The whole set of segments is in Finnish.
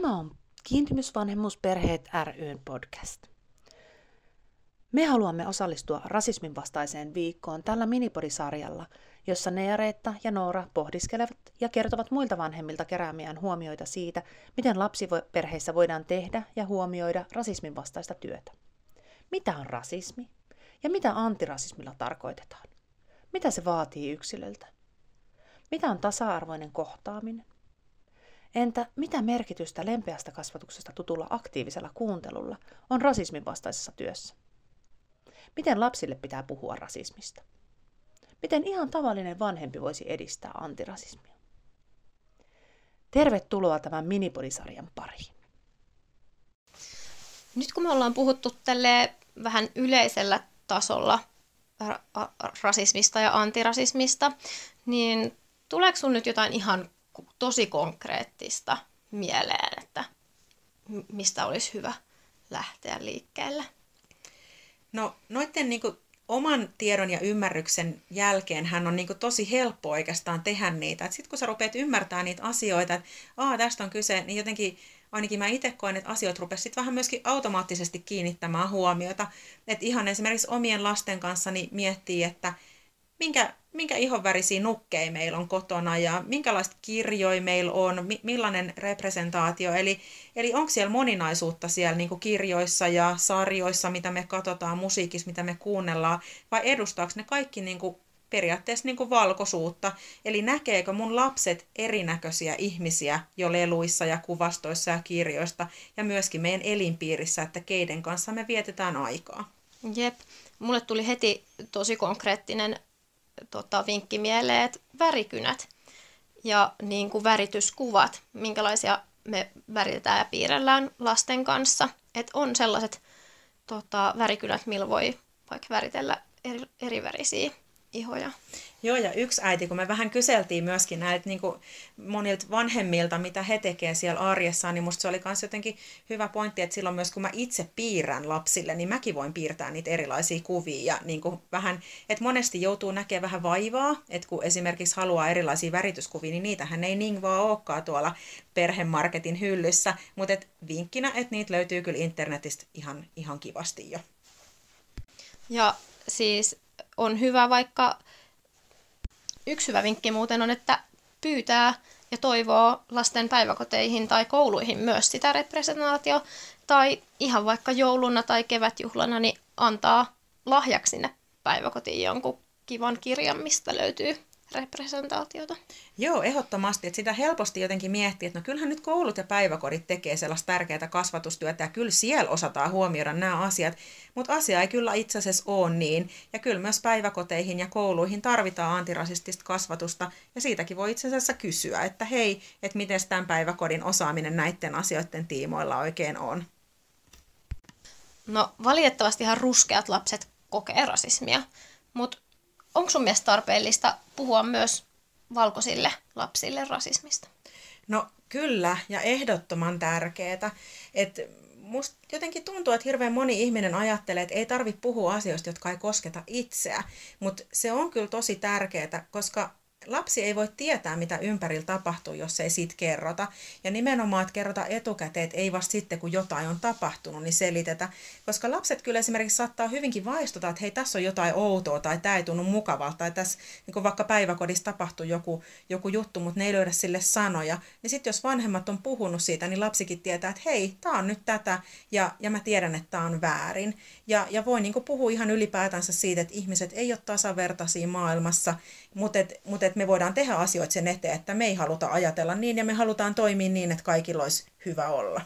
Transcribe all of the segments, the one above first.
Tämä on Kiintymysvanhemmuusperheet ryn podcast. Me haluamme osallistua rasismin vastaiseen viikkoon tällä minipodisarjalla, jossa Neareetta ja Noora pohdiskelevat ja kertovat muilta vanhemmilta keräämiään huomioita siitä, miten lapsiperheissä voidaan tehdä ja huomioida rasismin vastaista työtä. Mitä on rasismi? Ja mitä antirasismilla tarkoitetaan? Mitä se vaatii yksilöltä? Mitä on tasa-arvoinen kohtaaminen? Entä mitä merkitystä lempeästä kasvatuksesta tutulla aktiivisella kuuntelulla on rasismin vastaisessa työssä? Miten lapsille pitää puhua rasismista? Miten ihan tavallinen vanhempi voisi edistää antirasismia? Tervetuloa tämän minipodisarjan pariin. Nyt kun me ollaan puhuttu tälle vähän yleisellä tasolla rasismista ja antirasismista, niin tuleeko sinulle nyt jotain ihan tosi konkreettista mieleen, että mistä olisi hyvä lähteä liikkeelle? No noiden niin kuin, oman tiedon ja ymmärryksen jälkeen hän on niin kuin, tosi helppo oikeastaan tehdä niitä. Sitten kun sä rupeat ymmärtämään niitä asioita, että Aa, tästä on kyse, niin jotenkin ainakin mä itse koen, että asiat rupesivat vähän myöskin automaattisesti kiinnittämään huomiota. Että ihan esimerkiksi omien lasten kanssa niin miettii, että minkä, minkä ihonvärisiä nukkeja meillä on kotona ja minkälaista kirjoja meillä on, mi- millainen representaatio. Eli, eli onko siellä moninaisuutta siellä niin kuin kirjoissa ja sarjoissa, mitä me katsotaan, musiikissa, mitä me kuunnellaan, vai edustaako ne kaikki niin kuin periaatteessa niin kuin valkoisuutta. Eli näkeekö mun lapset erinäköisiä ihmisiä jo leluissa ja kuvastoissa ja kirjoista ja myöskin meidän elinpiirissä, että keiden kanssa me vietetään aikaa. Jep. Mulle tuli heti tosi konkreettinen tota, vinkki mieleen, että värikynät ja niin kuin värityskuvat, minkälaisia me väritetään ja piirrellään lasten kanssa. Että on sellaiset tota, värikynät, millä voi vaikka väritellä eri, eri värisiä ihoja. Joo, ja yksi äiti, kun me vähän kyseltiin myöskin näiltä niin kuin monilta vanhemmilta, mitä he tekevät siellä arjessaan, niin musta se oli myös jotenkin hyvä pointti, että silloin myös kun mä itse piirrän lapsille, niin mäkin voin piirtää niitä erilaisia kuvia. Ja niin kuin vähän, että monesti joutuu näkemään vähän vaivaa, että kun esimerkiksi haluaa erilaisia värityskuvia, niin niitähän ei niin vaan olekaan tuolla perhemarketin hyllyssä, mutta et vinkkinä, että niitä löytyy kyllä internetistä ihan, ihan kivasti jo. Ja siis on hyvä vaikka, yksi hyvä vinkki muuten on, että pyytää ja toivoo lasten päiväkoteihin tai kouluihin myös sitä representaatio, tai ihan vaikka jouluna tai kevätjuhlana, niin antaa lahjaksi sinne päiväkotiin jonkun kivan kirjan, mistä löytyy representaatiota. Joo, ehdottomasti. Että sitä helposti jotenkin miettii, että no kyllähän nyt koulut ja päiväkodit tekee sellaista tärkeää kasvatustyötä ja kyllä siellä osataan huomioida nämä asiat, mutta asia ei kyllä itse asiassa ole niin. Ja kyllä myös päiväkoteihin ja kouluihin tarvitaan antirasistista kasvatusta ja siitäkin voi itse asiassa kysyä, että hei, että miten tämän päiväkodin osaaminen näiden asioiden tiimoilla oikein on. No valitettavasti ihan ruskeat lapset kokee rasismia, mutta onko sun mielestä tarpeellista puhua myös valkoisille lapsille rasismista? No kyllä, ja ehdottoman tärkeää. Että musta jotenkin tuntuu, että hirveän moni ihminen ajattelee, että ei tarvitse puhua asioista, jotka ei kosketa itseä. Mutta se on kyllä tosi tärkeää, koska lapsi ei voi tietää, mitä ympärillä tapahtuu, jos ei siitä kerrota. Ja nimenomaan, että kerrota etukäteen, että ei vasta sitten, kun jotain on tapahtunut, niin selitetä. Koska lapset kyllä esimerkiksi saattaa hyvinkin vaistuta, että hei, tässä on jotain outoa tai tämä ei tunnu mukavalta. Tai tässä niin vaikka päiväkodissa tapahtuu joku, joku juttu, mutta ne ei löydä sille sanoja. Niin sitten jos vanhemmat on puhunut siitä, niin lapsikin tietää, että hei, tämä on nyt tätä ja, ja mä tiedän, että tämä on väärin. Ja, ja voi niin puhua ihan ylipäätänsä siitä, että ihmiset ei ole tasavertaisia maailmassa, mutta et, mut et me voidaan tehdä asioita sen eteen, että me ei haluta ajatella niin ja me halutaan toimia niin, että kaikilla olisi hyvä olla.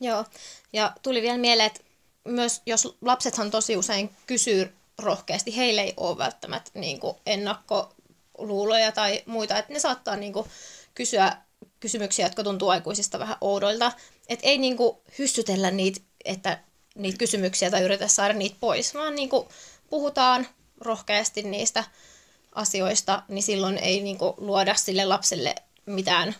Joo, ja tuli vielä mieleen, että myös jos lapsethan tosi usein kysyy rohkeasti, heille ei ole välttämättä niin kuin ennakkoluuloja tai muita, että ne saattaa niin kuin kysyä kysymyksiä, jotka tuntuu aikuisista vähän oudoilta. Että ei niin kuin hyssytellä niitä, että niitä kysymyksiä tai yritä saada niitä pois, vaan niin kuin puhutaan rohkeasti niistä asioista, niin silloin ei niin kuin, luoda sille lapselle mitään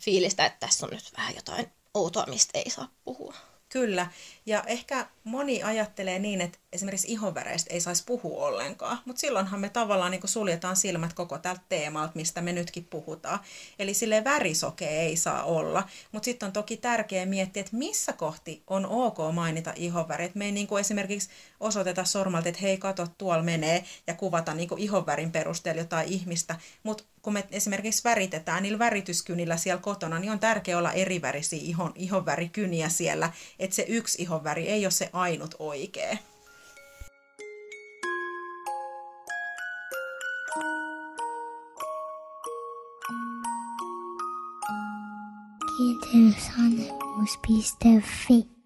fiilistä, että tässä on nyt vähän jotain outoa, mistä ei saa puhua. Kyllä, ja ehkä moni ajattelee niin, että esimerkiksi ihonväreistä ei saisi puhua ollenkaan, mutta silloinhan me tavallaan niin suljetaan silmät koko tältä teemalta, mistä me nytkin puhutaan. Eli sille värisoke ei saa olla, mutta sitten on toki tärkeää miettiä, että missä kohti on ok mainita ihonväri. me ei niin kuin esimerkiksi osoiteta sormalta, että hei kato, tuolla menee ja kuvata niin ihonvärin perusteella jotain ihmistä, mutta kun me esimerkiksi väritetään niillä värityskynillä siellä kotona, niin on tärkeää olla erivärisiä ihon, ihonvärikyniä siellä, että se yksi ihonväri ei ole se ainut oikea. Kiitosannekuus.fi